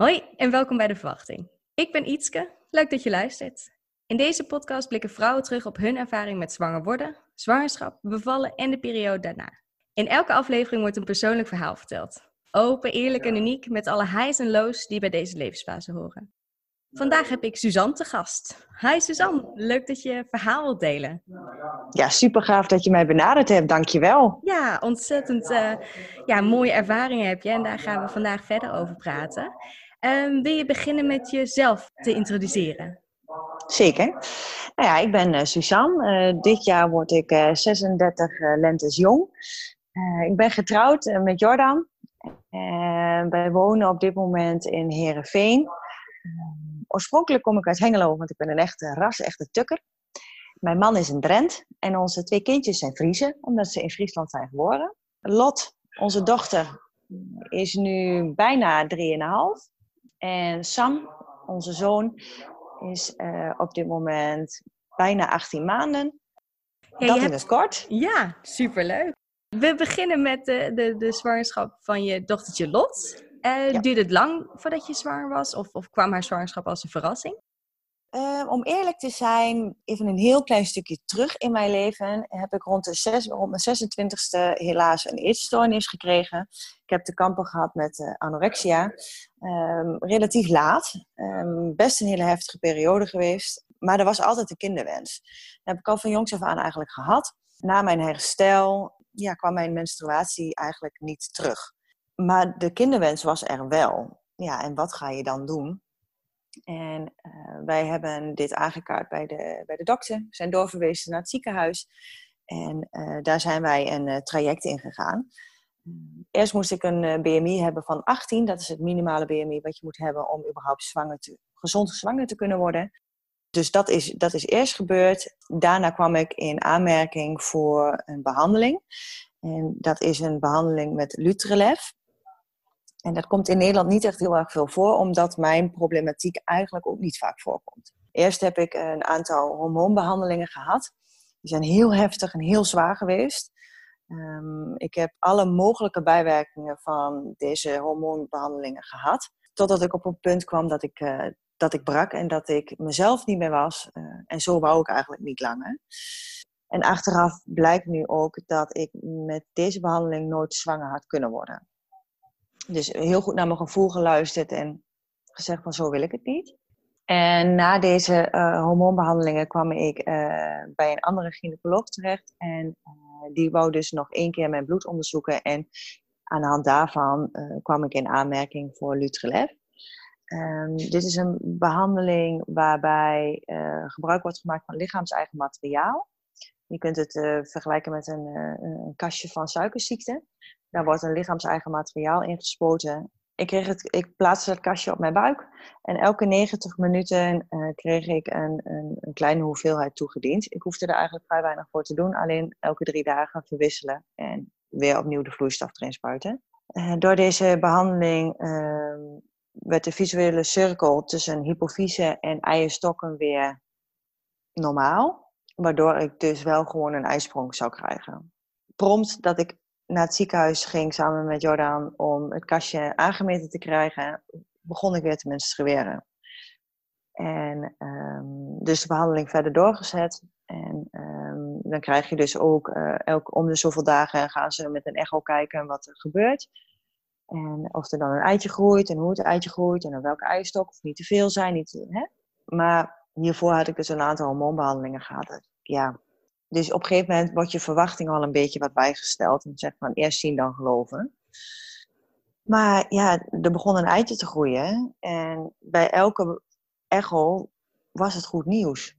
Hoi en welkom bij De Verwachting. Ik ben Ietske, leuk dat je luistert. In deze podcast blikken vrouwen terug op hun ervaring met zwanger worden, zwangerschap, bevallen en de periode daarna. In elke aflevering wordt een persoonlijk verhaal verteld. Open, eerlijk en uniek met alle highs en lows die bij deze levensfase horen. Vandaag heb ik Suzanne te gast. Hi Suzanne, leuk dat je verhaal wilt delen. Ja, super gaaf dat je mij benaderd hebt, dankjewel. Ja, ontzettend uh, ja, mooie ervaringen heb je en daar gaan we vandaag verder over praten. Um, wil je beginnen met jezelf te introduceren? Zeker. Nou ja, ik ben uh, Suzanne. Uh, dit jaar word ik 36 lentes jong. ik ben getrouwd met Jordan. wij wonen op dit moment in Heerenveen oorspronkelijk kom ik uit Hengelo, want ik ben een echte ras, echte tukker. Mijn man is een Drent en onze twee kindjes zijn Friese, omdat ze in Friesland zijn geboren. Lot, onze dochter, is nu bijna 3,5. En Sam, onze zoon, is uh, op dit moment bijna 18 maanden. Ja, dat in het kort. Ja, superleuk. We beginnen met de, de, de zwangerschap van je dochtertje Lot. Uh, ja. Duurde het lang voordat je zwanger was? Of, of kwam haar zwangerschap als een verrassing? Uh, om eerlijk te zijn, even een heel klein stukje terug in mijn leven, heb ik rond, de rond mijn 26e helaas een eetstoornis gekregen. Ik heb te kampen gehad met uh, anorexia. Um, relatief laat. Um, best een hele heftige periode geweest. Maar er was altijd een kinderwens. Dat heb ik al van jongs af aan eigenlijk gehad. Na mijn herstel ja, kwam mijn menstruatie eigenlijk niet terug. Maar de kinderwens was er wel. Ja, en wat ga je dan doen? En uh, wij hebben dit aangekaart bij de, bij de dokter. We zijn doorverwezen naar het ziekenhuis. En uh, daar zijn wij een uh, traject in gegaan. Eerst moest ik een BMI hebben van 18. Dat is het minimale BMI wat je moet hebben om überhaupt zwanger te, gezond zwanger te kunnen worden. Dus dat is, dat is eerst gebeurd. Daarna kwam ik in aanmerking voor een behandeling. En dat is een behandeling met Lutrelef. En dat komt in Nederland niet echt heel erg veel voor, omdat mijn problematiek eigenlijk ook niet vaak voorkomt. Eerst heb ik een aantal hormoonbehandelingen gehad. Die zijn heel heftig en heel zwaar geweest. Um, ik heb alle mogelijke bijwerkingen van deze hormoonbehandelingen gehad. Totdat ik op een punt kwam dat ik, uh, dat ik brak en dat ik mezelf niet meer was. Uh, en zo wou ik eigenlijk niet langer. En achteraf blijkt nu ook dat ik met deze behandeling nooit zwanger had kunnen worden. Dus heel goed naar mijn gevoel geluisterd en gezegd van zo wil ik het niet. En na deze uh, hormoonbehandelingen kwam ik uh, bij een andere gynaecoloog terecht. En uh, die wou dus nog één keer mijn bloed onderzoeken. En aan de hand daarvan kwam ik in aanmerking voor Lutrelef. Um, dit is een behandeling waarbij gebruik wordt gemaakt van lichaams-eigen materiaal. Je kunt het vergelijken met een, een kastje van suikerziekte. Daar wordt een lichaams-eigen materiaal ingespoten. Ik, kreeg het, ik plaatste het kastje op mijn buik. En elke 90 minuten uh, kreeg ik een, een, een, kleine hoeveelheid toegediend. Ik hoefde er eigenlijk vrij weinig voor te doen. Alleen elke drie dagen verwisselen. En weer opnieuw de vloeistof erin spuiten. Uh, door deze behandeling uh, werd de visuele cirkel tussen hypofyse en eierstokken weer normaal. Waardoor ik dus wel gewoon een ijsprong zou krijgen. Prompt dat ik naar het ziekenhuis ging samen met Jordan om het kastje aangemeten te krijgen, begon ik weer te menstrueren. En um, dus de behandeling verder doorgezet. En um, dan krijg je dus ook uh, elk, om de zoveel dagen gaan ze met een echo kijken wat er gebeurt. En of er dan een eitje groeit en hoe het eitje groeit en op welke eierstok. Of niet te veel zijn. Niet, hè? Maar hiervoor had ik dus een aantal hormoonbehandelingen gehad. Ja, dus op een gegeven moment wordt je verwachting al een beetje wat bijgesteld. En zeg van eerst zien dan geloven. Maar ja, er begon een eitje te groeien. En bij elke echo was het goed nieuws.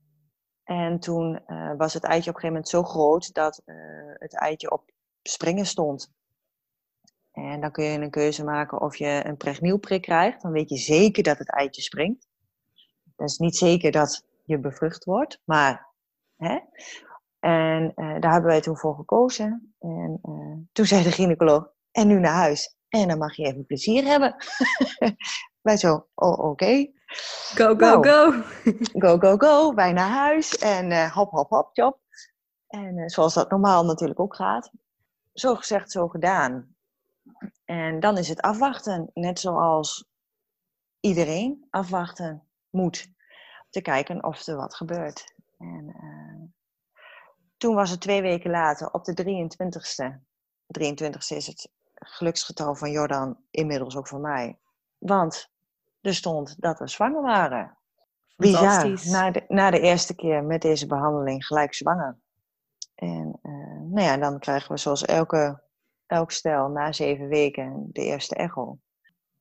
En toen uh, was het eitje op een gegeven moment zo groot dat uh, het eitje op springen stond. En dan kun je een keuze maken of je een pregnielprik krijgt. Dan weet je zeker dat het eitje springt. Dat is niet zeker dat je bevrucht wordt, maar hè? En uh, daar hebben wij toen voor gekozen. En uh, toen zei de gynaecoloog, en nu naar huis. En dan mag je even plezier hebben. wij zo, oh, oké. Okay. Go, go, nou, go. go, go, go. Wij naar huis. En uh, hop, hop, hop, job. En zoals dat normaal natuurlijk ook gaat. Zo gezegd, zo gedaan. En dan is het afwachten. Net zoals iedereen afwachten moet. Te kijken of er wat gebeurt. En toen was het twee weken later, op de 23ste. 23ste is het geluksgetal van Jordan, inmiddels ook van mij. Want er stond dat we zwanger waren. Bizar. Na de, na de eerste keer met deze behandeling gelijk zwanger. En uh, nou ja, dan krijgen we zoals elke, elk stel na zeven weken de eerste echo.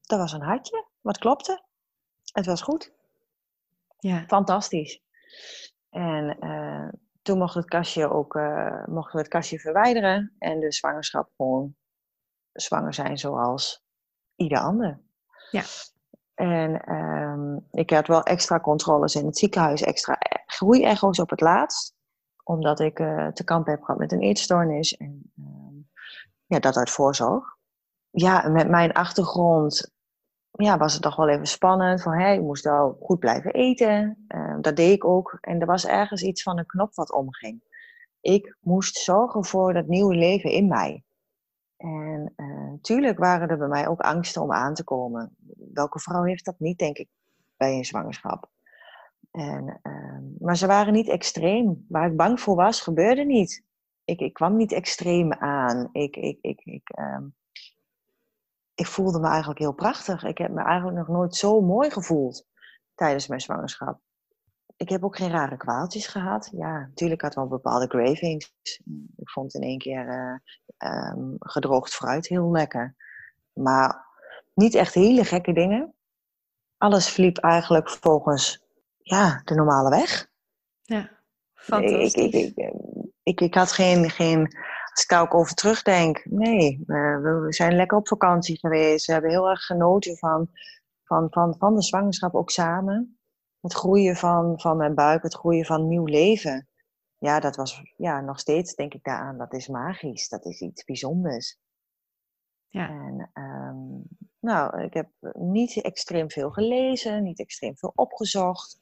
Dat was een hartje, wat klopte. Het was goed. Ja. Fantastisch. En uh, toen mocht het kastje ook, uh, mochten we het kastje verwijderen en de zwangerschap gewoon zwanger zijn zoals ieder ander. Ja. En um, ik had wel extra controles in het ziekenhuis, extra groeiecho's op het laatst. Omdat ik uh, te kampen heb gehad met een eetstoornis. En um, ja, dat uit voorzorg. Ja, met mijn achtergrond ja, was het toch wel even spannend. Van, hey, je moest wel goed blijven eten. Uh, dat deed ik ook. En er was ergens iets van een knop wat omging. Ik moest zorgen voor dat nieuwe leven in mij. En natuurlijk eh, waren er bij mij ook angsten om aan te komen. Welke vrouw heeft dat niet, denk ik, bij een zwangerschap? En, uh, maar ze waren niet extreem. Waar ik bang voor was, gebeurde niet. Ik, ik kwam niet extreem aan. Ik, ik, ik, ik, uh, ik voelde me eigenlijk heel prachtig. Ik heb me eigenlijk nog nooit zo mooi gevoeld tijdens mijn zwangerschap. Ik heb ook geen rare kwaaltjes gehad. Ja, natuurlijk had ik wel bepaalde cravings. Ik vond in één keer uh, um, gedroogd fruit heel lekker. Maar niet echt hele gekke dingen. Alles verliep eigenlijk volgens ja, de normale weg. Ja, fantastisch. Ik, ik, ik, ik, ik had geen, geen, als ik daar ook over terugdenk, nee, we, we zijn lekker op vakantie geweest. We hebben heel erg genoten van, van, van, van de zwangerschap ook samen. Het groeien van, van mijn buik, het groeien van nieuw leven. Ja, dat was ja, nog steeds, denk ik daaraan, dat is magisch. Dat is iets bijzonders. Ja. En um, nou, ik heb niet extreem veel gelezen, niet extreem veel opgezocht.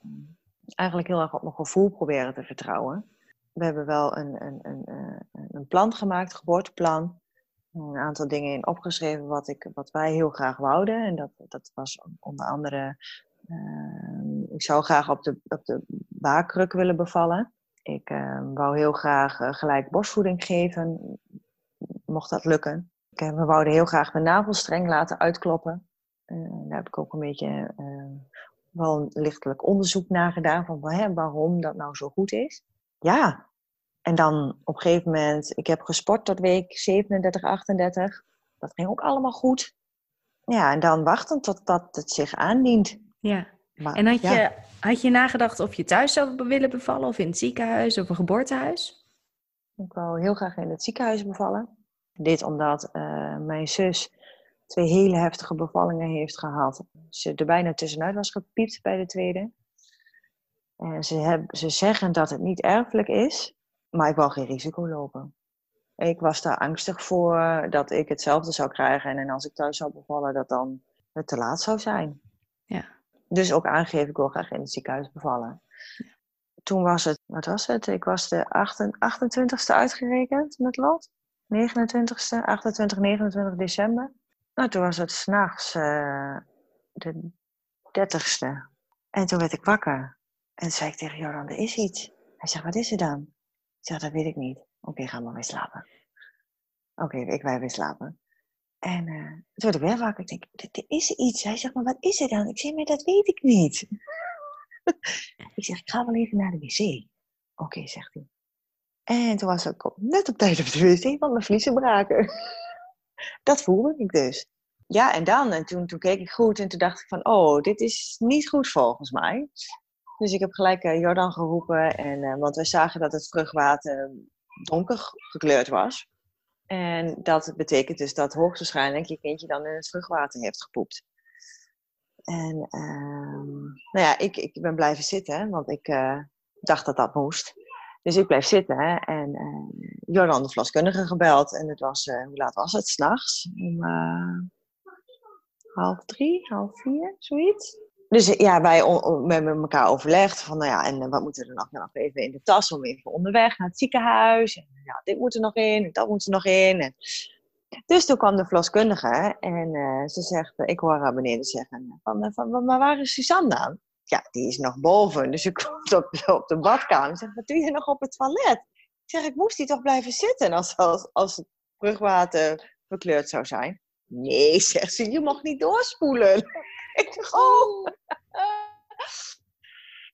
Eigenlijk heel erg op mijn gevoel proberen te vertrouwen. We hebben wel een, een, een, eh, een plan gemaakt, geboorteplan. Een aantal dingen in opgeschreven wat, ik, wat wij heel graag wouden. En dat, dat was onder andere Ehm, ik zou graag op de, op de baarkruk willen bevallen. Ik uh, wou heel graag gelijk borstvoeding geven, mocht dat lukken. We wouden heel graag mijn navelstreng laten uitkloppen. daar heb ik ook een beetje wel een lichtelijk onderzoek naar gedaan van hè, waarom dat nou zo goed is. Ja, en dan op een gegeven moment, ik heb gesport tot week 37, 38. Dat ging ook allemaal goed. Ja, en dan wachten tot dat het zich aandient. Ja. en had, Je, had je nagedacht of je thuis zou willen bevallen of in het ziekenhuis of een geboortehuis? Ik wou heel graag in het ziekenhuis bevallen. Dit omdat uh, mijn zus twee hele heftige bevallingen heeft gehad. Ze er bijna tussenuit was gepiept bij de tweede. En ze, ze zeggen dat het niet erfelijk is, maar ik wil geen risico lopen. Ik was daar angstig voor dat ik hetzelfde zou krijgen en als ik thuis zou bevallen, dat dan het te laat zou zijn. Ja dus ook aangegeven, ik wil graag in het ziekenhuis bevallen. Toen was het, wat was het? Ik was de 28ste uitgerekend met lot. 29ste, 28, 29 december. Nou, toen was het s'nachts uh, de 30ste. En toen werd ik wakker. En zei ik tegen Joran, er is iets. Hij zegt, wat is er dan? Ik zeg, dat weet ik niet. Oké, ga maar weer slapen. Oké, ik wij weer slapen. En uh, toen werd ik weer wakker. Ik denk, er is iets. Hij zegt, maar wat is er dan? Ik zeg, maar dat weet ik niet. ik zeg, ik ga wel even naar de wc. Oké, zegt hij. En toen was ik net op tijd op de wc, want mijn vliezen braken. dat voelde ik dus. Ja, en dan, en toen, toen keek ik goed en toen dacht ik van, oh, dit is niet goed volgens mij. Dus ik heb gelijk uh, Jordan geroepen, en, uh, want we zagen dat het vruchtwater donker gekleurd was. En dat betekent dus dat hoogstwaarschijnlijk je kindje dan in het vruchtwater heeft gepoept. En uh, nou ja, ik, ik ben blijven zitten, want ik uh, dacht dat dat moest. Dus ik bleef zitten en Jordan de verloskundige gebeld. En het was, hoe laat was het? S'nachts? Om half drie, half vier, zoiets dus ja, wij met elkaar overlegd van, nou ja, en eh, wat moeten we er nog, nog even in de tas om even onderweg naar het ziekenhuis. En ja, dit moet er nog in, en dat moet er nog in. Dus toen kwam de verloskundige en uh, ze zegt, ik hoor haar beneden zeggen, van, van, maar waar is Suzanne dan? Ja, die is nog boven. Dus ik kom op, op de badkamer en zeg, wat doe je nog op het toilet? Ik zeg, ik moest die toch blijven zitten als, als, als het brugwater verkleurd zou zijn. Nee, zegt ze, je mag niet doorspoelen. ik zeg, oh.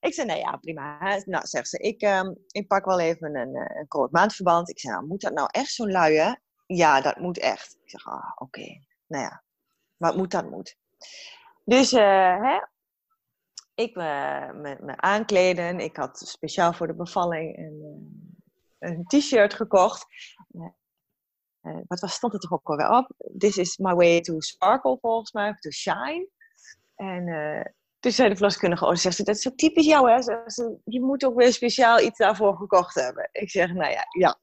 ik zeg, nou ja, prima. Nou, zegt ze, ik, um, ik pak wel even een, eh, een groot maandverband. Ik zeg, nou, moet dat nou echt zo'n luie? Ja, dat moet echt. Ik zeg, ah, oké. Nou ja, wat moet, dat moet. Dus, uh, hè, ik me, me, me, aankleden. Ik had speciaal voor de bevalling een, eh, een t-shirt gekocht. Uh, wat was, stond er toch ook alweer op? This is my way to sparkle, volgens mij, to shine. En uh, toen zei de verloskundige, oh, zegt ze, dat is ook typisch jou, hè? Ze, je moet ook weer speciaal iets daarvoor gekocht hebben. Ik zeg, nou ja, ja.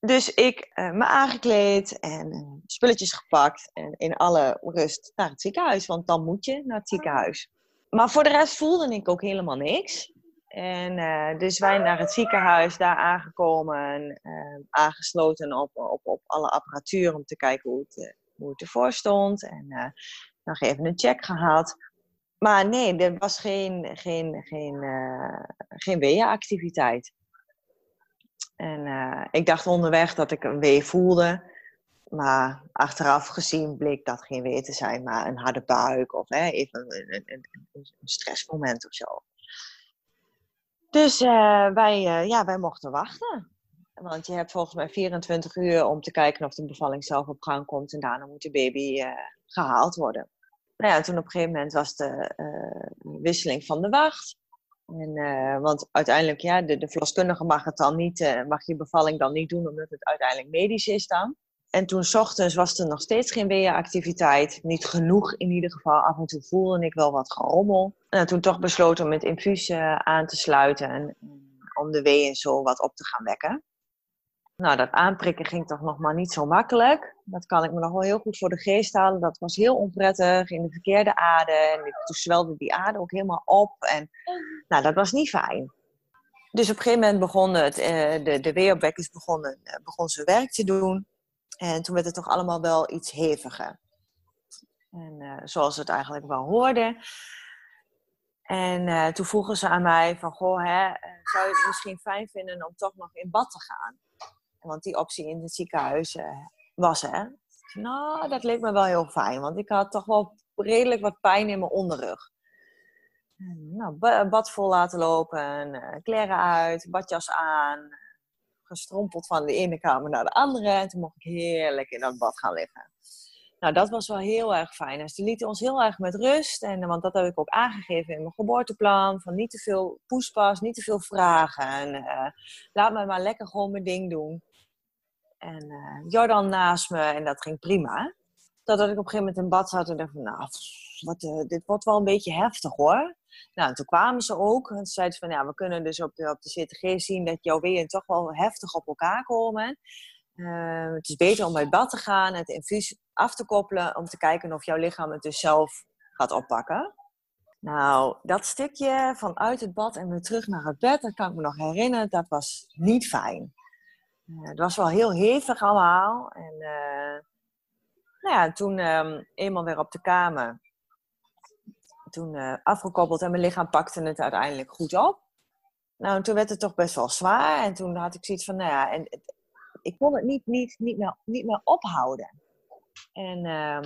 Dus ik uh, me aangekleed en spulletjes gepakt en in alle rust naar het ziekenhuis, want dan moet je naar het ziekenhuis. Maar voor de rest voelde ik ook helemaal niks. En uh, dus wij naar het ziekenhuis, daar aangekomen, uh, aangesloten op, op, op alle apparatuur om te kijken hoe het, hoe het ervoor stond. En nog even een check gehad. Maar nee, er was geen, geen, geen, geen weeënactiviteit. En ik dacht onderweg dat ik een wee voelde. Maar achteraf gezien bleek dat geen wee te zijn, maar een harde buik of hè, even een, een, een, stressmoment of zo. Dus uh, wij, ja, wij mochten wachten. Want je hebt volgens mij 24 uur om te kijken of de bevalling zelf op gang komt. En daarna moet de baby uh, gehaald worden. Nou ja, toen op een gegeven moment was de wisseling van de wacht. En, want uiteindelijk, ja, de, verloskundige mag het dan niet, mag je bevalling dan niet doen, omdat het uiteindelijk medisch is dan. En toen s ochtends was er nog steeds geen weeënactiviteit. Niet genoeg in ieder geval. Af en toe voelde ik wel wat gerommel. En toen toch besloten om het infuus aan te sluiten. En om de weeën zo wat op te gaan wekken. Nou, dat aanprikken ging toch nog maar niet zo makkelijk. Dat kan ik me nog wel heel goed voor de geest halen. Dat was heel onprettig in de verkeerde aarde. En toen zwelde die aarde ook helemaal op. En nou, dat was niet fijn. Dus op een gegeven moment begon het, eh, de, de weeopwekkers begonnen, eh, begon zijn werk te doen. En toen werd het toch allemaal wel iets heviger. En uh, zoals het eigenlijk wel hoorde. En uh, toen vroegen ze aan mij van, goh, hè, eh, zou je het misschien fijn vinden om toch nog in bad te gaan? Want die optie in het ziekenhuis uh, was er. Nou, dat leek me wel heel fijn, want ik had toch wel redelijk wat pijn in mijn onderrug. Nou, bad vol laten lopen, kleren uit, badjas aan, gestrompeld van de ene kamer naar de andere. En toen mocht ik heerlijk in dat bad gaan liggen. Nou, dat was wel heel erg fijn. En ze lieten ons heel erg met rust. En, want dat heb ik ook aangegeven in mijn geboorteplan. Van niet te veel poespas, niet te veel vragen. En uh, laat me maar lekker gewoon mijn ding doen. En uh, Jordan naast me en dat ging prima. Totdat ik op een gegeven moment in bad zat en dacht van... Nou, wat, uh, dit wordt wel een beetje heftig hoor. Nou, en toen kwamen ze ook en zeiden van ja, we kunnen dus op de, op de CTG zien dat jouw weeën toch wel heftig op elkaar komen. Uh, het is beter om bij het bad te gaan, het infuus af te koppelen, om te kijken of jouw lichaam het dus zelf gaat oppakken. Nou, dat stukje vanuit het bad en weer terug naar het bed, dat kan ik me nog herinneren, dat was niet fijn. Uh, het was wel heel hevig allemaal. En uh, nou ja, toen um, eenmaal weer op de kamer, toen uh, afgekoppeld en mijn lichaam pakte het uiteindelijk goed op. Nou, toen werd het toch best wel zwaar. En toen had ik zoiets van, nou ja, en, ik kon het niet, niet, niet, meer, niet meer ophouden. En uh,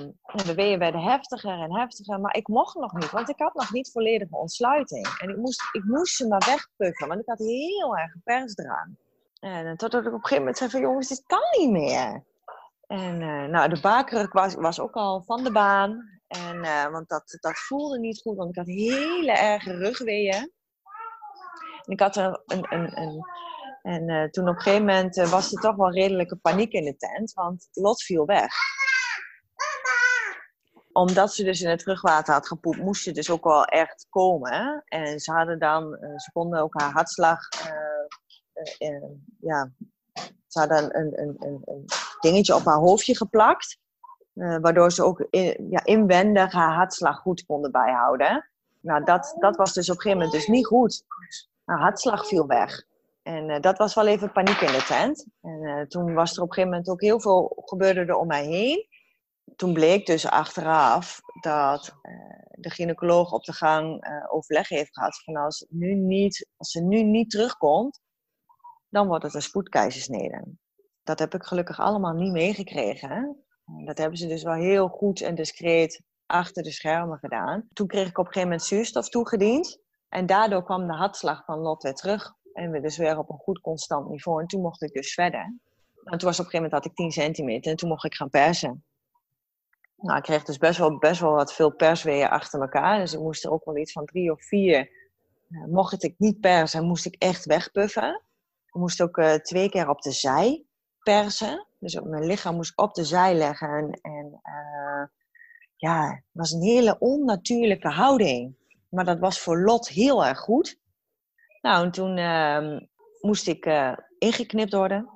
de weeën werden heftiger en heftiger, maar ik mocht nog niet, want ik had nog niet volledige ontsluiting. En ik moest, ik moest ze maar wegpukken, want ik had heel erg persdrang. En totdat ik op een gegeven moment zei van, jongens, dit kan niet meer. En uh, nou, de bakrug was, was ook al van de baan. En, uh, want dat, dat voelde niet goed, want ik had hele erge rugweeën. En ik had een, een, een, en uh, toen op een gegeven moment was er toch wel redelijke paniek in de tent, want Lot viel weg. Omdat ze dus in het terugwater had gepoept, moest ze dus ook wel echt komen. En ze hadden dan, ze konden ook haar hartslag, ja, ze hadden een, een, een, dingetje op haar hoofdje geplakt. Uh, waardoor ze ook ja, inwendig haar hartslag goed konden bijhouden. Nou, dat, dat was dus op een gegeven moment dus niet goed. Haar hartslag viel weg. En dat was wel even paniek in de tent. En toen was er op een gegeven moment ook heel veel gebeurde er om mij heen. Toen bleek dus achteraf dat de gynaecoloog op de gang overleg heeft gehad van als, nu niet, als ze nu niet terugkomt, dan wordt het een spoedkeizersnede. Dat heb ik gelukkig allemaal niet meegekregen. Dat hebben ze dus wel heel goed en discreet achter de schermen gedaan. Toen kreeg ik op een gegeven moment zuurstof toegediend. En daardoor kwam de hartslag van Lot weer terug. En we dus weer op een goed constant niveau. En toen mocht ik dus verder. En toen was op een gegeven moment had ik 10 centimeter. En toen mocht ik gaan persen. Nou, ik kreeg dus best wel, best wel wat veel persweeën achter elkaar. Dus ik moest er ook wel iets van drie of vier. Uh, mocht ik niet persen, moest ik echt wegpuffen. Moest ook uh, twee keer op de zij persen. Dus op mijn lichaam moest op de zij leggen. En uh, ja, het was een hele onnatuurlijke houding. Maar dat was voor Lot heel erg goed. Nou, en toen uh, moest ik uh, ingeknipt worden.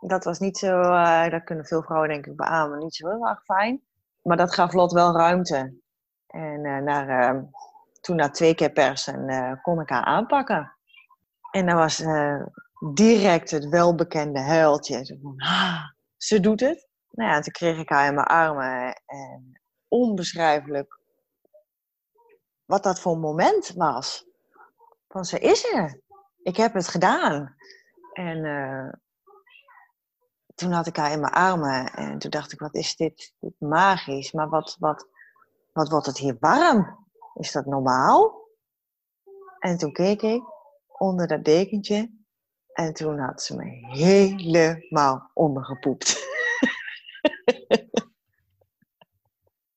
Dat was niet zo, dat kunnen veel vrouwen denk ik beamen, niet zo heel erg fijn. Maar dat gaf Lot wel ruimte. En naar, ehm, toen na twee keer persen kon ik haar aanpakken. En dat was direct het welbekende huiltje. Van, ah, ze doet het. Nou ja, toen kreeg ik haar in mijn armen. En onbeschrijfelijk wat dat voor een moment was. Van ze is er. Ik heb het gedaan. En uh, toen had ik haar in mijn armen en toen dacht ik, wat is dit, dit magisch. Maar wat, wat, wat wordt het hier warm? Is dat normaal? En toen keek ik onder dat dekentje en toen had ze me helemaal ondergepoept.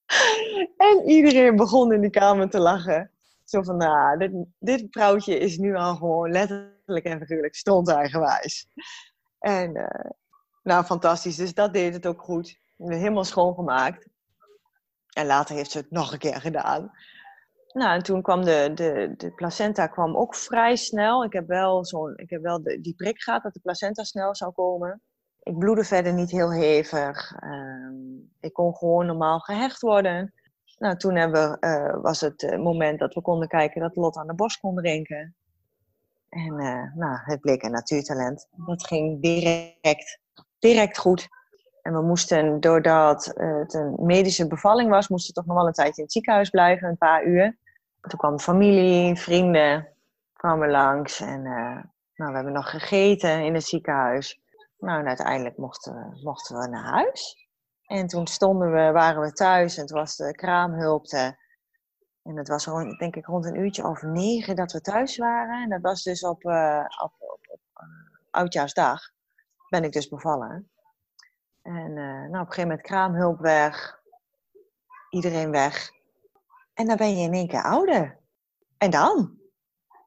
en iedereen begon in die kamer te lachen. Zo van, nou, dit, dit vrouwtje is nu al gewoon letterlijk en figuurlijk stondeigenwijs. En, uh, nou, fantastisch. Dus dat deed het ook goed. Helemaal schoongemaakt. En later heeft ze het nog een keer gedaan. Nou, en toen kwam de, de, de placenta kwam ook vrij snel. Ik heb wel, ik heb wel die prik gehad dat de placenta snel zou komen. Ik bloedde verder niet heel hevig. Uh, ik kon gewoon normaal gehecht worden. Nou, toen hebben, uh, was het uh, moment dat we konden kijken dat Lot aan de borst kon drinken. En uh, nou, het bleek een natuurtalent. Dat ging direct, direct goed. En we moesten, doordat het een medische bevalling was, moesten we toch nog wel een tijdje in het ziekenhuis blijven, een paar uur. Toen kwam familie, vrienden, kwamen langs. En nou, we hebben nog gegeten in het ziekenhuis. Nou, en uiteindelijk mochten we, mochten we naar huis. En toen stonden we, waren we thuis en het was de kraamhulp. En het was rond, denk ik rond een uurtje of negen dat we thuis waren. En dat was dus op, uh, op, op, op uh, oudjaarsdag. Ben ik dus bevallen. En uh, nou, op een gegeven moment kraamhulp weg. Iedereen weg. En dan ben je in één keer ouder. En dan?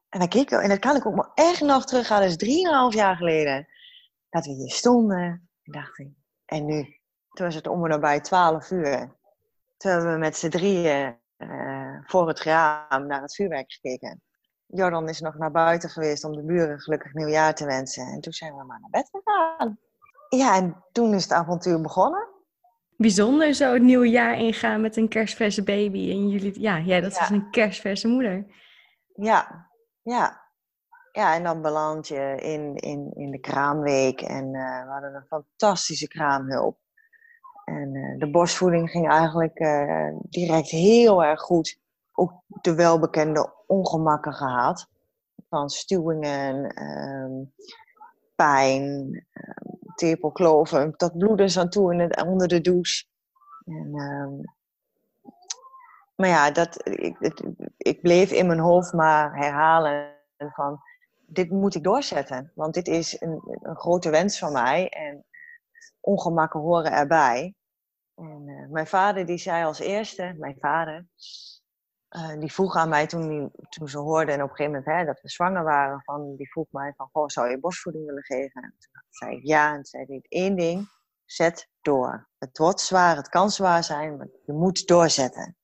En dan keek en dat kan ik ook maar echt nog teruggaan. Dat is drieënhalf jaar geleden. Dat we hier stonden. En dacht ik, en nu? Toen was het om en nabij twaalf uur. Toen hebben we met z'n drieën uh, voor het raam naar het vuurwerk gekeken. Jordan is nog naar buiten geweest om de buren gelukkig nieuwjaar te wensen. En toen zijn we maar naar bed gegaan. Ja, en toen is het avontuur begonnen. Bijzonder zo het nieuwe jaar ingaan met een kerstverse baby. En jullie, ja, jij dat ja. is een kerstverse moeder. Ja, ja. Ja, en dan beland je in, in, in de kraamweek. En uh, we hadden een fantastische kraamhulp. En uh, de borstvoeding ging eigenlijk uh, direct heel erg goed. Ook de welbekende ongemakken gehad. Van stuwingen, um, pijn, um, tepelkloven, dat bloeden is aan toe in het, onder de douche. En, um, maar ja, dat, ik, ik bleef in mijn hoofd maar herhalen van dit moet ik doorzetten. Want dit is een, een grote wens van mij. En ongemakken horen erbij. En uh, mijn vader die zei als eerste, mijn vader, uh, die vroeg aan mij toen, die, toen ze hoorden en op een gegeven moment hè, dat we zwanger waren, van, die vroeg mij van, goh, zou je borstvoeding willen geven? En toen zei ik ja, en toen zei hij één ding, zet door. Het wordt zwaar, het kan zwaar zijn, maar je moet doorzetten.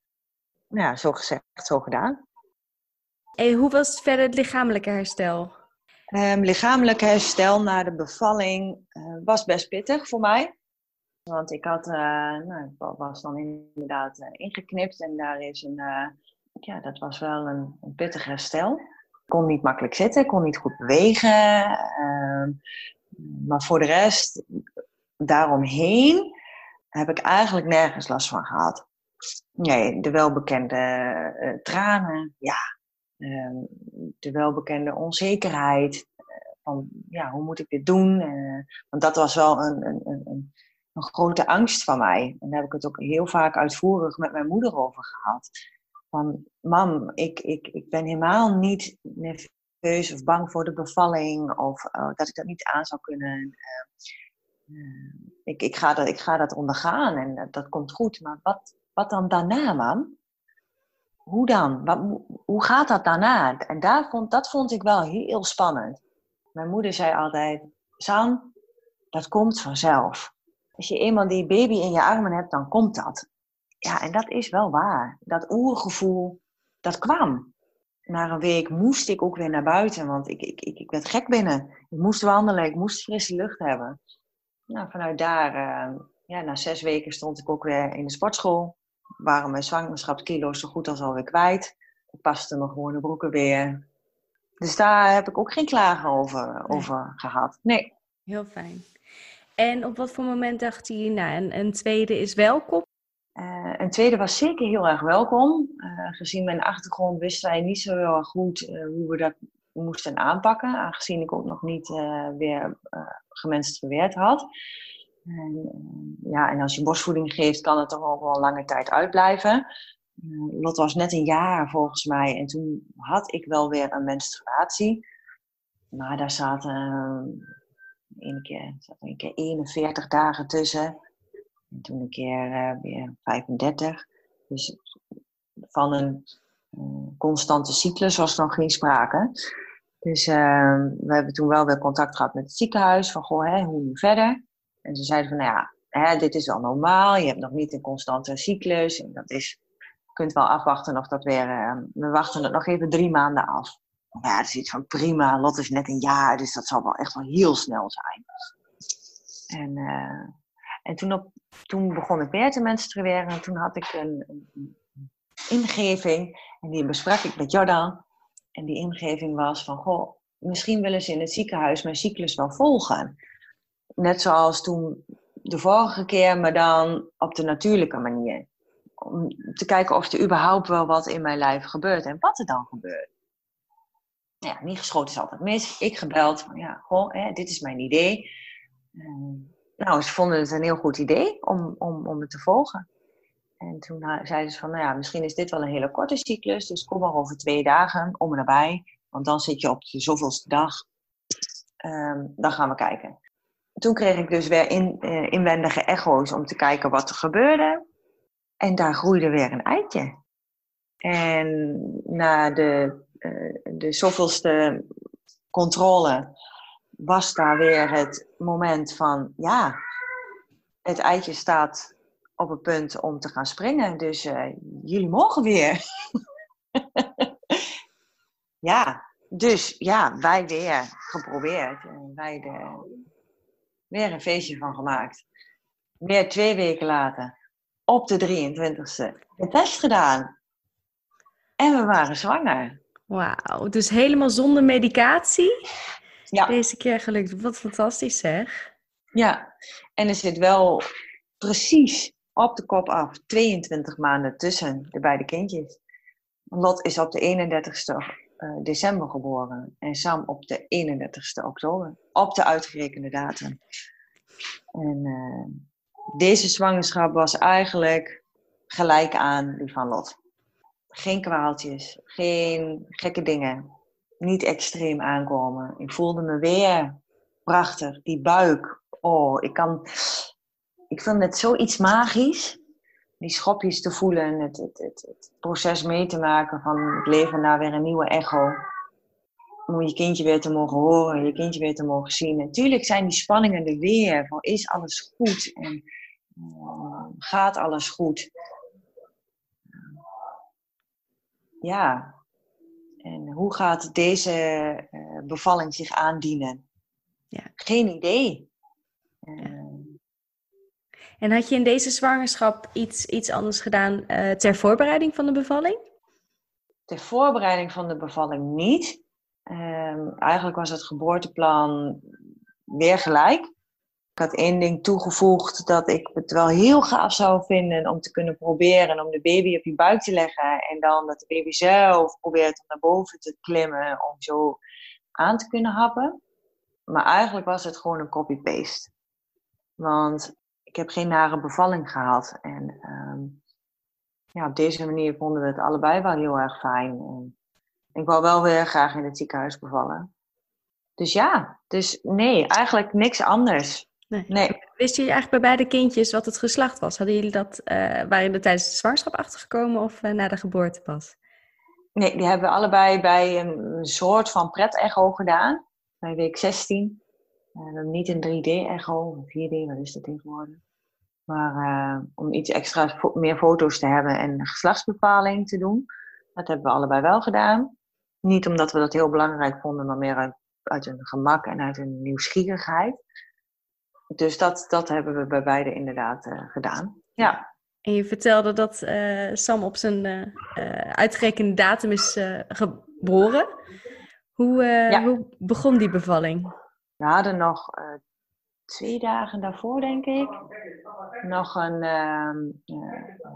Nou ja, zo gezegd, zo gedaan. En hoe was verder het lichamelijke herstel? Um, lichamelijk herstel na de bevalling uh, was best pittig voor mij. Want ik had, uh, nou, was dan inderdaad uh, ingeknipt en daar is een, ja, dat was wel een, een pittig herstel. kon niet makkelijk zitten, kon niet goed bewegen. Ehm, maar voor de rest, daaromheen heb ik eigenlijk nergens last van gehad. Nee, de welbekende uh, tranen, ja. Uh, de welbekende onzekerheid. Uh, van, ja, hoe moet ik dit doen? Eh, want dat was wel een, een, een, een, grote angst van mij. En daar heb ik het ook heel vaak uitvoerig met mijn moeder over gehad. Van, mam, ik, ik, ik ben helemaal niet nerveus of bang voor de bevalling. Of dat ik dat niet aan zou kunnen ik, ik, ga dat, ik ga dat ondergaan en dat, komt goed. Maar wat, wat dan daarna, man? Hoe dan? Wat, hoe gaat dat daarna? En daar vond, dat vond ik wel heel spannend. Mijn moeder zei altijd: San, dat komt vanzelf. Als je eenmaal die baby in je armen hebt, dan komt dat. Ja, en dat is wel waar. Dat oergevoel, dat kwam. Na een week moest ik ook weer naar buiten, want ik, ik, ik, ik werd gek binnen. Ik moest wandelen, ik moest frisse lucht hebben nou, vanuit daar, uh, ja, na zes weken stond ik ook weer in de sportschool. Waren mijn zwangerschapskilo's zo goed als alweer kwijt. Ik paste mijn gewone broeken weer. Dus daar heb ik ook geen klagen over, over gehad. Nee. Heel fijn. En op wat voor moment dacht hij, nou, een, een tweede is welkom? Uh, een tweede was zeker heel erg welkom. Uh, gezien mijn achtergrond wisten wij niet zo heel erg goed uh, hoe we dat moesten aanpakken, aangezien ik ook nog niet weer gemenstrueerd had. En, ja, en als je borstvoeding geeft, kan het toch ook wel lange tijd uitblijven. Lot was net een jaar volgens mij en toen had ik wel weer een menstruatie. Maar daar zaten een keer, zaten een keer 41 dagen tussen. En toen een keer weer 35. Dus van een constante cyclus was nog geen sprake. Dus uh, we hebben toen wel weer contact gehad met het ziekenhuis. Van, goh, hè, hoe nu verder? En ze zeiden van, nou ja, hè, dit is wel normaal. Je hebt nog niet een constante cyclus. En dat is, je kunt wel afwachten of dat weer... We wachten het nog even drie maanden af. Ja, dat is iets van prima. Lot is net een jaar, dus dat zal wel echt wel heel snel zijn. En, en toen, op, toen begon ik weer te menstrueren. En toen had ik een, ingeving. En die besprak ik met Jordan. En die ingeving was van, goh, misschien willen ze in het ziekenhuis mijn cyclus wel volgen. Net zoals toen de vorige keer, maar dan op de natuurlijke manier. Om te kijken of er überhaupt wel wat in mijn lijf gebeurt en wat er dan gebeurt. Ja, niet geschoten is altijd mis. Ik gebeld van, ja, goh, hè, dit is mijn idee. Uh, nou, ze vonden het een heel goed idee om, om, om het te volgen. En toen zeiden ze van, nou ja, misschien is dit wel een hele korte cyclus, dus kom maar over twee dagen om en nabij, want dan zit je op de zoveelste dag. Um, dan gaan we kijken. Toen kreeg ik dus weer in, uh, inwendige echo's om te kijken wat er gebeurde. En daar groeide weer een eitje. En na de, uh, de zoveelste controle was daar weer het moment van, ja, het eitje staat op het punt om te gaan springen. Dus uh, jullie mogen weer. ja, dus ja, wij weer geprobeerd. En wij er weer een feestje van gemaakt. Weer twee weken later, op de 23ste, de test gedaan. En we waren zwanger. Wauw, dus helemaal zonder medicatie? Ja. Deze keer gelukt. Wat fantastisch zeg. Ja, en er zit wel precies op de kop af 22 maanden tussen de beide kindjes. Lot is op de 31ste eh, december geboren en Sam op de 31ste oktober. Op de uitgerekende datum. En uh, deze zwangerschap was eigenlijk gelijk aan die van Lot. Geen kwaaltjes, geen gekke dingen. Niet extreem aankomen. Ik voelde me weer prachtig. Die buik. Oh, ik kan ik vind het zoiets magisch. Die schopjes te voelen, het, het, het, proces mee te maken van het leven naar weer een nieuwe echo. Om je kindje weer te mogen horen, je kindje weer te mogen zien. Natuurlijk zijn die spanningen er weer. Van, is alles goed? En uh, gaat alles goed? Ja. En hoe gaat deze uh, bevalling zich aandienen? Ja. Geen idee. Uh, en had je in deze zwangerschap iets, iets anders gedaan uh, ter voorbereiding van de bevalling? Ter voorbereiding van de bevalling niet. Ehm, eigenlijk was het geboorteplan weer gelijk. Ik had één ding toegevoegd dat ik het wel heel gaaf zou vinden om te kunnen proberen om de baby op je buik te leggen. En dan dat de baby zelf probeert om naar boven te klimmen om zo aan te kunnen happen. Maar eigenlijk was het gewoon een copy-paste. Want ik heb geen nare bevalling gehad. En ehm, ja, op deze manier vonden we het allebei wel heel erg fijn. En ik wou wel weer graag in het ziekenhuis bevallen. Dus ja, dus nee, eigenlijk niks anders. Nee. nee. Wisten jullie eigenlijk bij beide kindjes wat het geslacht was? Hadden jullie dat, uh, waren jullie tijdens de zwangerschap achtergekomen of uh, na de geboorte pas? Nee, die hebben we allebei bij een soort van pret-echo gedaan. Bij week 16. Uh, niet een 3D-echo, een 4D, wat is dat tegenwoordig? Maar om iets extra, meer foto's te hebben en geslachtsbepaling te doen. Dat hebben we allebei wel gedaan. Niet omdat we dat heel belangrijk vonden, maar meer uit, uit een gemak en uit een nieuwsgierigheid. Dus dat, dat hebben we bij beide inderdaad uh, gedaan. Ja. En je vertelde dat uh, Sam op zijn uh, uitgerekende datum is geboren. Hoe, ja. hoe begon die bevalling? We hadden nog twee dagen daarvoor, denk ik, nog een, ehm,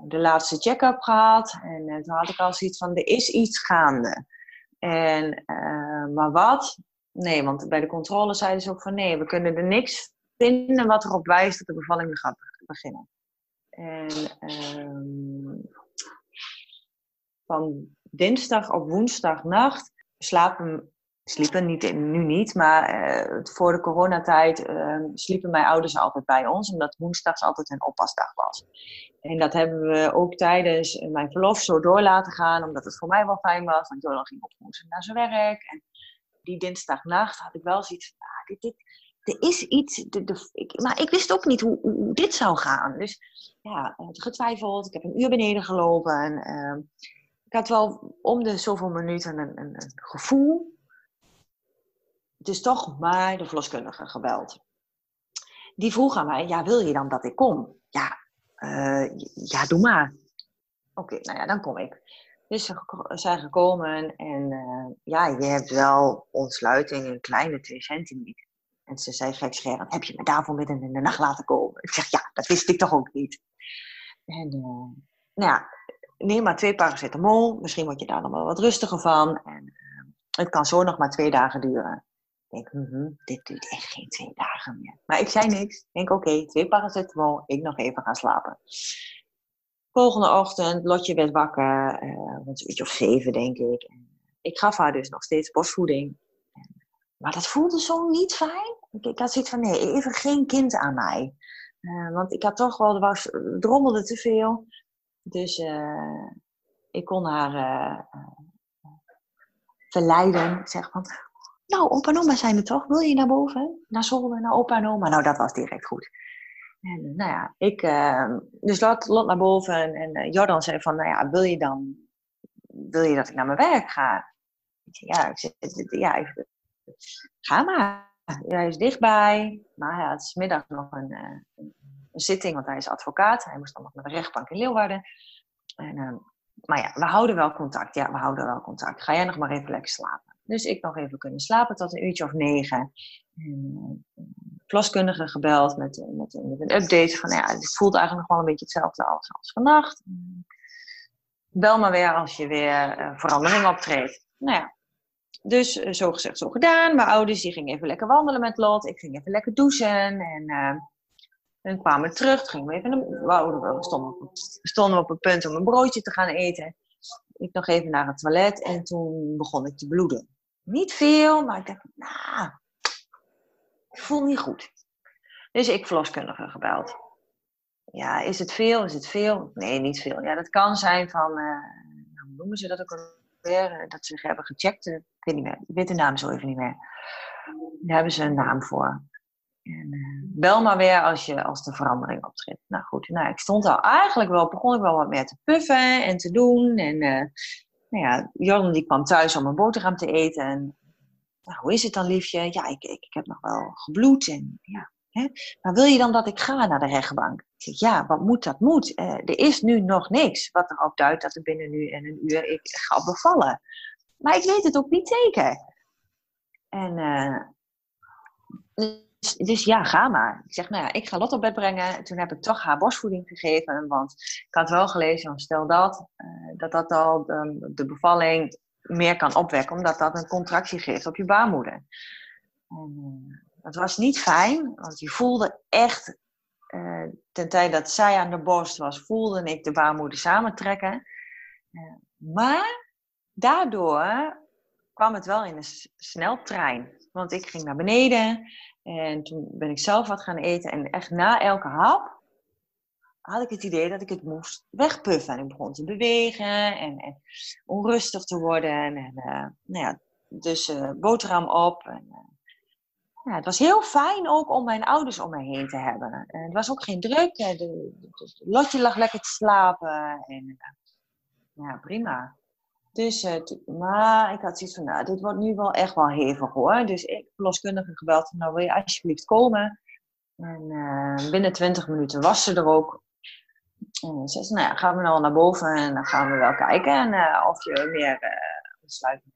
de laatste check-up gehad. En toen had ik al zoiets van, er is iets gaande. En, maar wat? Nee, want bij de controle zeiden ze ook van, nee, we kunnen er niks vinden wat erop wijst dat de bevalling gaat beginnen. En um, van dinsdag op woensdagnacht slapen, sliepen niet, nu niet, maar uh, voor de coronatijd uh, sliepen mijn ouders altijd bij ons, omdat woensdags altijd een oppasdag was. En dat hebben we ook tijdens mijn verlof zo door laten gaan, omdat het voor mij wel fijn was, want Jordan ging op woensdag naar zijn werk. En die dinsdagnacht had ik wel zoiets van, ah, dit, dit, er is iets, de, maar ik wist ook niet hoe, dit zou gaan. Dus ja, getwijfeld. Ik heb een uur beneden gelopen. En, uh, ik had wel om de zoveel minuten een, een, gevoel. Dus toch maar de verloskundige gebeld. Die vroeg aan mij, ja, wil je dan dat ik kom? Ja, uh, ja doe maar. Oké, nou ja, dan kom ik. Dus ze zijn gekomen en uh, ja, je hebt wel ontsluiting een kleine 2 centimeter. En ze zei gekscherend, heb je me daarvoor midden in de nacht laten komen? Ik zeg, ja, dat wist ik toch ook niet. En uh, nou ja, neem maar twee paracetamol. Misschien word je daar nog wel wat rustiger van. En uh, het kan zo nog maar twee dagen duren. Ik denk, -hmm, dit duurt echt geen twee dagen meer. Maar ik zei niks. Ik denk, oké, twee paracetamol. Ik nog even gaan slapen. Volgende ochtend, Lotje werd wakker. Uh, een uurtje of zeven, denk ik. Ik gaf haar dus nog steeds borstvoeding. Maar dat voelde zo niet fijn. Ik, had zoiets van, nee, even geen kind aan mij. Uh, want ik had toch wel, er was, drommelde te veel. Dus uh, ik kon haar uh, verleiden. Zeg van, nou, opa en oma zijn er toch? Wil je naar boven? Naar zolder, naar opa en oma? Nou, dat was direct goed. En nou ja, ik, dus Lot, Lot naar boven. En, Jordan zei van, nou ja, wil je dan, wil je dat ik naar mijn werk ga? Ja, ik, zei, ja, ik, ga maar. Hij is dichtbij. Maar hij had smiddag nog een, uh, een, zitting, want hij is advocaat. Hij moest dan nog naar de rechtbank in Leeuwarden. En, uh, maar ja, we houden wel contact. Ja, we houden wel contact. Ga jij nog maar even lekker slapen. Dus ik nog even kunnen slapen tot een uurtje of negen. En, plaskundige gebeld met, met, met, een update van, ja, het voelt eigenlijk nog wel een beetje hetzelfde als, als vannacht. Bel maar weer als je weer verandering optreedt. Nou ja, dus uh, zo gezegd, zo gedaan. Mijn ouders die gingen even lekker wandelen met Lot. Ik ging even lekker douchen. En dan kwamen we terug. Gingen we, even we, stonden op, stonden op het punt om een broodje te gaan eten. Ik nog even naar het toilet. En toen begon ik te bloeden. Niet veel, maar ik dacht, nou, ik voel niet goed. Dus ik verloskundige gebeld. Ja, is het veel? Is het veel? Nee, niet veel. Ja, dat kan zijn van, uh, hoe noemen ze dat ook al? Eh, dat ze hebben gecheckt. Eh, ik weet ik weet de naam zo even niet meer. Daar hebben ze een naam voor. En, uh, bel maar weer als, je, als de verandering optreedt. Nou goed, nou, ik stond al eigenlijk wel, begon ik wel wat meer te puffen en te doen. En uh, nou ja, Jordan die kwam thuis om een boterham te eten. En nou, hoe is het dan, liefje? Ja, ik, ik, heb nog wel gebloed. En ja, hè? Maar wil je dan dat ik ga naar de rechtbank? Ik zeg, ja, wat moet, dat moet. Uh, er is nu nog niks wat erop duidt dat er binnen nu en een uur ik ga bevallen. Maar ik weet het ook niet zeker. En dus, dus, ja, ga maar. Ik zeg, nou ja, ik ga Lot op bed brengen. Toen heb ik toch haar borstvoeding gegeven. Want ik had wel gelezen, stel dat, dat dat al de, de, bevalling meer kan opwekken. Omdat dat een contractie geeft op je baarmoeder. En, dat was niet fijn, want je voelde echt, uh, ten tijde dat zij aan de borst was, voelde ik de baarmoeder samentrekken. Maar daardoor kwam het wel in een sneltrein. Want ik ging naar beneden en toen ben ik zelf wat gaan eten. En echt na elke hap had ik het idee dat ik het moest wegpuffen. En ik begon te bewegen en, en onrustig te worden. En, uh, nou ja, dus uh, boterham op. En, ja, het was heel fijn ook om mijn ouders om me heen te hebben. En het was ook geen druk. De, Lotje lag lekker te slapen. En, ja, prima. Dus, uh, maar ik had zoiets van, nou, dit wordt nu wel echt wel hevig hoor. Dus ik verloskundige gebeld, nou wil je alsjeblieft komen. En uh, binnen 20 minuten was ze er ook. En ze zei, nou ja, gaan we nou naar boven en dan gaan we wel kijken en, uh, of je meer besluiten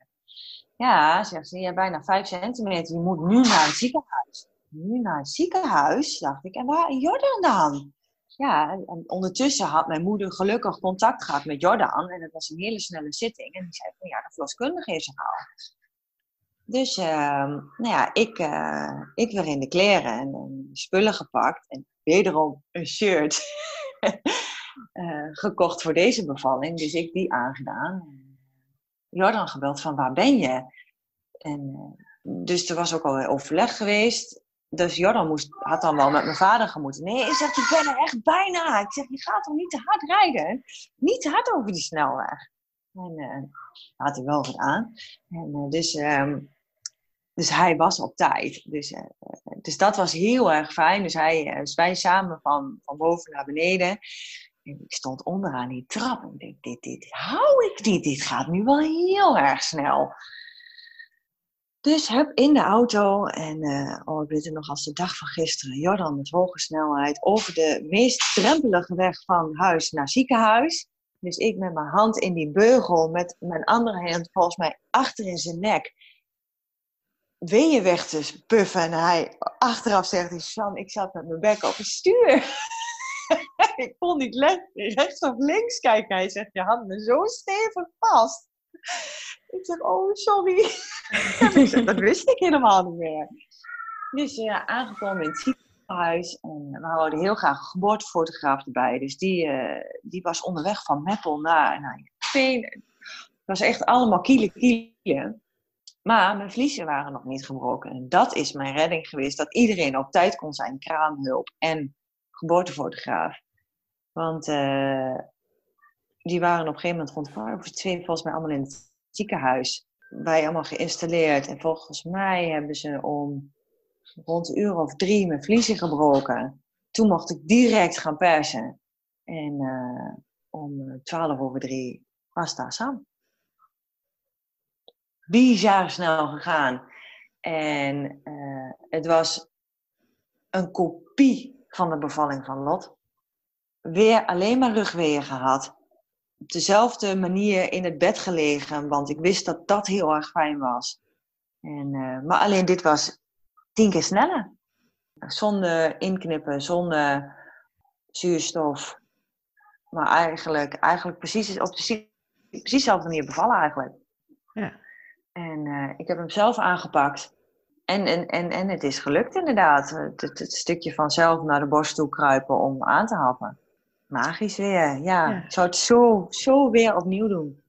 ja, zegt ze, je hebt bijna 5 centimeter, je moet nu naar het ziekenhuis. Nu naar het ziekenhuis, dacht ik. En waar Jordan dan? Ja, en ondertussen had mijn moeder gelukkig contact gehad met Jordan. En dat was een hele snelle zitting. En die zei van, ja, de verloskundige is er al. Dus, uh, nou ja, ik, uh, ik weer in de kleren en, en spullen gepakt. En wederom een shirt uh, gekocht voor deze bevalling. Dus ik die aangedaan. Jordan gebeld van waar ben je? En, eh, dus er was ook al overleg geweest. Dus Jordan moest, had dan wel met mijn vader gemoeten. Nee, ik zeg, ik ben er echt bijna. Ik zeg, je gaat toch niet te hard rijden? Niet te hard over die snelweg. En uh, had hij wel gedaan. En, uh, dus, um, dus hij was op tijd. Dus, uh, dus dat was heel erg fijn. Dus, hij, dus wij samen van, van boven naar beneden. En ik stond onderaan die trap en ik denk, dit, dit hou ik niet. Dit gaat nu wel heel erg snel. Dus heb in de auto en uh, oh, ik weet het nog als de dag van gisteren, Jordan met hoge snelheid over de meest drempelige weg van huis naar ziekenhuis. Dus ik met mijn hand in die beugel, met mijn andere hand volgens mij achter in zijn nek, weeën weg te puffen. En hij achteraf zegt, Sam, ik zat met mijn bek op het stuur. ik kon niet rechts of links kijken. Hij zegt, je had me zo stevig vast. Ik zeg, oh, sorry. dat wist ik helemaal niet meer. Dus ja, aangekomen in het ziekenhuis. En we hadden heel graag een geboortefotograaf erbij. Dus die, uh, die was onderweg van Meppel naar, naar Veen. Het was echt allemaal kielen, kielen. Maar mijn vliezen waren nog niet gebroken. En dat is mijn redding geweest. Dat iedereen op tijd kon zijn. Kraamhulp en geboortefotograaf. Want uh, die waren op een gegeven moment rond twee volgens mij allemaal in het ziekenhuis. Wij allemaal geïnstalleerd. En volgens mij hebben ze om rond een uur of drie mijn vliezen gebroken. Toen mocht ik direct gaan persen. En uh, om twaalf over drie was daar Sam. Bizar snel gegaan. En uh, het was een kopie van de bevalling van Lot. Weer alleen maar rugweeën gehad. Op dezelfde manier in het bed gelegen, want ik wist dat dat heel erg fijn was. En, uh, maar alleen dit was tien keer sneller. Zonder inknippen, zonder zuurstof. Maar eigenlijk, eigenlijk precies op de, precies dezelfde manier bevallen eigenlijk. Ja. En uh, ik heb hem zelf aangepakt. En, en, en, en het is gelukt inderdaad. Het, het, stukje van zelf naar de borst toe kruipen om aan te happen. Magisch weer, ja. Ik zou het zo, zo weer opnieuw doen.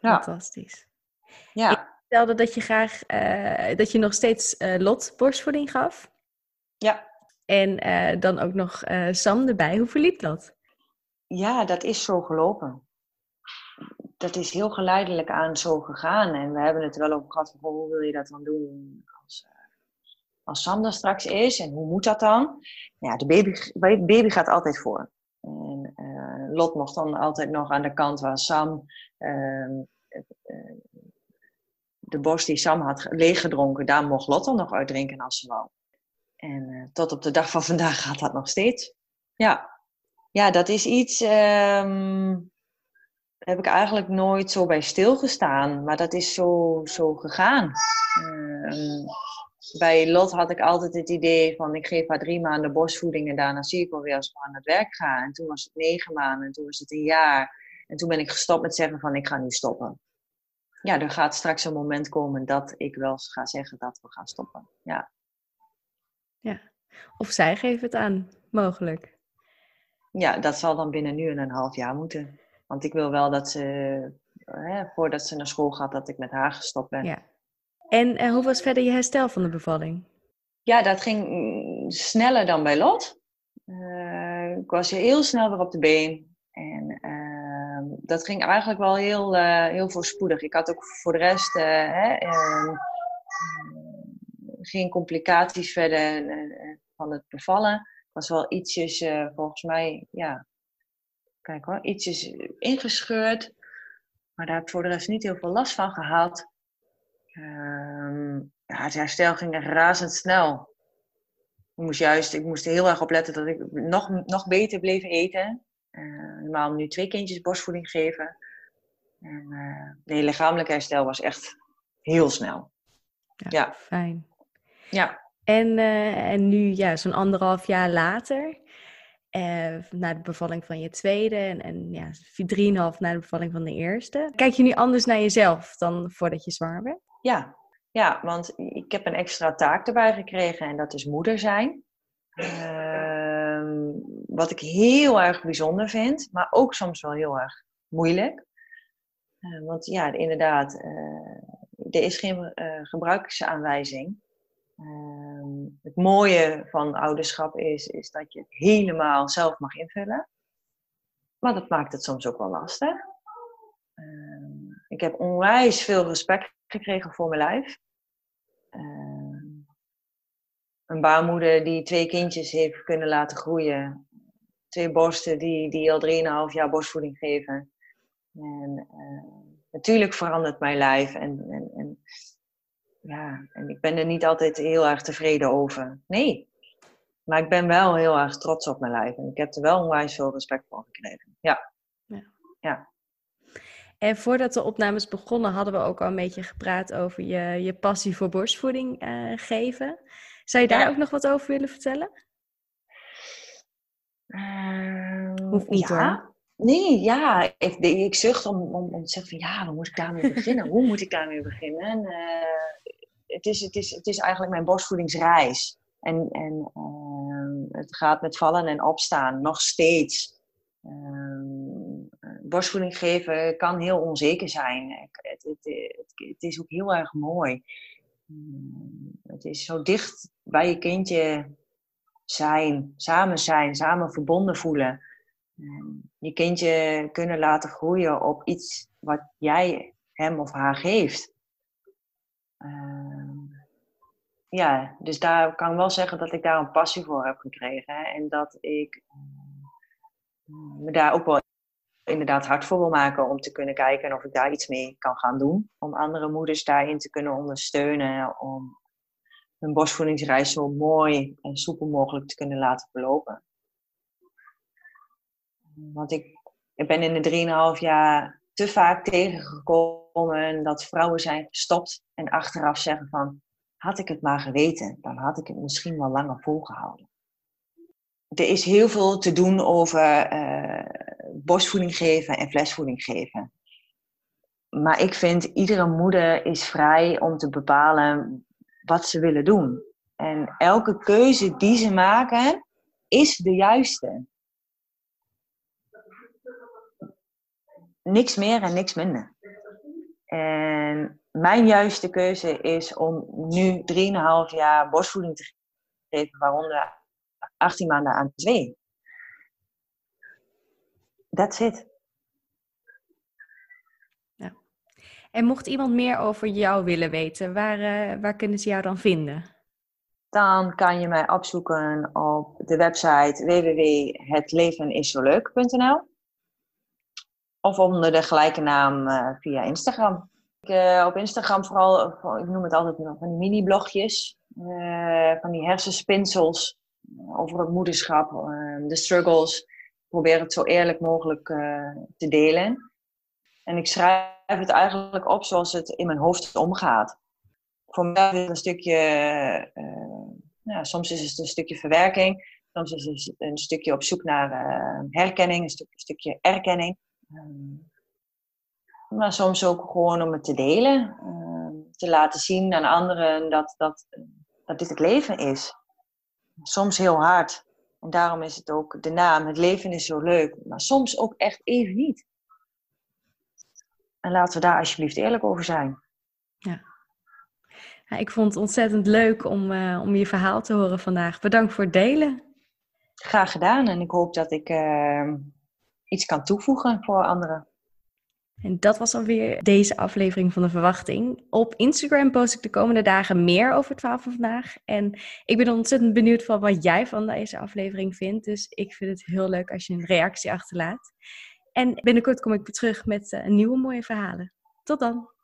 Ja. Fantastisch. Ja. Ik vertelde dat je graag, uh, dat je nog steeds uh, Lot borstvoeding gaf. Ja. En uh, dan ook nog Sam erbij. Hoe verliep dat? Ja, dat is zo gelopen dat is heel geleidelijk aan zo gegaan. En we hebben het er wel over gehad van hoe wil je dat dan doen als, als Sam er straks is en hoe moet dat dan? Ja, de baby, baby gaat altijd voor. Lot mocht dan altijd nog aan de kant waar Sam uh, de borst die Sam had leeggedronken, daar mocht Lot dan nog uitdrinken als ze wou. En tot op de dag van vandaag gaat dat nog steeds. Ja, ja dat is iets. Um, heb ik eigenlijk nooit zo bij stilgestaan. Maar dat is zo, zo gegaan. Ehm, bij Lot had ik altijd het idee van ik geef haar drie maanden borstvoeding en daarna zie ik wel weer als ik aan het werk ga. En toen was het negen maanden en toen was het een jaar. En toen ben ik gestopt met zeggen van ik ga nu stoppen. Ja, er gaat straks een moment komen dat ik wel ga zeggen dat we gaan stoppen. Ja. Ja, of zij geven het aan, mogelijk. Ja, dat zal dan binnen nu en een half jaar moeten. Want ik wil wel dat ze, hè, voordat ze naar school gaat, dat ik met haar gestopt ben. Ja. En uh, hoe was verder je herstel van de bevalling? Ja, dat ging sneller dan bij Lot. Uh, ik was heel snel weer op de been. En uh, dat ging eigenlijk wel heel, uh, heel voorspoedig. Ik had ook voor de rest hè, ehm, geen complicaties verder van het bevallen. Ik was wel ietsjes, volgens mij, ja, kijk hoor, ietsjes ingescheurd. Maar daar heb ik voor de rest niet heel veel last van gehad. Um, ja, het herstel ging razendsnel. Ik moest juist, ik moest er heel erg op letten dat ik nog, nog beter bleef eten. Uh, normaal nu twee kindjes borstvoeding geven. En uh, de lichamelijke herstel was echt heel snel. Ja, ja. fijn. Ja. En, uh, en nu, ja, zo'n anderhalf jaar later, uh, na de bevalling van je tweede en, en ja, drieënhalf na de bevalling van de eerste. Kijk je nu anders naar jezelf dan voordat je zwanger werd? Ja, ja want ik heb een extra taak erbij gekregen en dat is moeder zijn. Uh, wat ik heel erg bijzonder vind, maar ook soms wel heel erg moeilijk. Uh, want ja, inderdaad, uh, er is geen gebruiksaanwijzing. Ehm, het mooie van ouderschap is, is dat je het helemaal zelf mag invullen. Maar dat maakt het soms ook wel lastig. Ehm, ik heb onwijs veel respect gekregen voor mijn lijf. Ehm, een baarmoeder die twee kindjes heeft kunnen laten groeien. Twee borsten die, die al 3,5 jaar borstvoeding geven. En natuurlijk verandert mijn lijf. En, en, en ja, en ik ben er niet altijd heel erg tevreden over. Nee. Maar ik ben wel heel erg trots op mijn lijf. En ik heb er wel onwijs veel respect voor gekregen. Ja. ja. ja. En voordat de opnames begonnen, hadden we ook al een beetje gepraat over je, je passie voor borstvoeding uh, geven. Zou je daar ook nog wat over willen vertellen? Uh, Hoeft niet ja. hoor. Nee, ja, ik, ik zucht om, om, om te zeggen van ja, hoe moet ik daarmee beginnen? Hoe moet ik daarmee beginnen? Uh, het, is, het, is, het is eigenlijk mijn borstvoedingsreis. En, en uh, het gaat met vallen en opstaan, nog steeds. Uh, borstvoeding geven kan heel onzeker zijn. Het, het, het, het is ook heel erg mooi. het is zo dicht bij je kindje zijn, samen zijn, samen verbonden voelen. Ehm, je kindje kunnen laten groeien op iets wat jij hem of haar geeft. Ehm, ja, dus daar kan ik wel zeggen dat ik daar een passie voor heb gekregen. En dat ik me daar ook wel inderdaad hard voor wil maken om te kunnen kijken of ik daar iets mee kan gaan doen. Om andere moeders daarin te kunnen ondersteunen. Om hun borstvoedingsreis zo mooi en soepel mogelijk te kunnen laten verlopen. Want ik, ik ben in de 3,5 jaar te vaak tegengekomen dat vrouwen zijn gestopt en achteraf zeggen van, had ik het maar geweten, dan had ik het misschien wel langer volgehouden. Er is heel veel te doen over uh, borstvoeding geven en flesvoeding geven. Maar ik vind iedere moeder is vrij om te bepalen wat ze willen doen. En elke keuze die ze maken is de juiste. niks meer en niks minder. En mijn juiste keuze is om nu 3,5 jaar borstvoeding te geven, waaronder 18 maanden aan twee. That's it. Ja. En mocht iemand meer over jou willen weten, waar, uh, waar kunnen ze jou dan vinden? Dan kan je mij opzoeken op de website www.hetleveniszoleuk.nl of onder de gelijke naam uh, via Instagram. Ik, uh, op Instagram vooral, ik noem het altijd van die mini-blogjes. Uh, van die hersenspinsels over het moederschap, de struggles. Ik probeer het zo eerlijk mogelijk te delen. En ik schrijf het eigenlijk op zoals het in mijn hoofd omgaat. voor mij is het een stukje, uh, soms is het een stukje verwerking. Soms is het een stukje op zoek naar uh, herkenning, een, een stukje erkenning. Um, maar soms ook gewoon om het te delen. Uh, te laten zien aan anderen dat, dat, dat dit het leven is. Soms heel hard. En daarom is het ook de naam. Het leven is zo leuk. Maar soms ook echt even niet. En laten we daar alsjeblieft eerlijk over zijn. Ja. ja ik vond het ontzettend leuk om, uh, om je verhaal te horen vandaag. Bedankt voor het delen. Graag gedaan. En ik hoop dat ik uh, iets kan toevoegen voor anderen. En dat was alweer deze aflevering van de verwachting. Op Instagram post ik de komende dagen meer over het verhaal van vandaag. En ik ben ontzettend benieuwd van wat jij van deze aflevering vindt. Dus ik vind het heel leuk als je een reactie achterlaat. En binnenkort kom ik weer terug met uh, nieuwe mooie verhalen. Tot dan!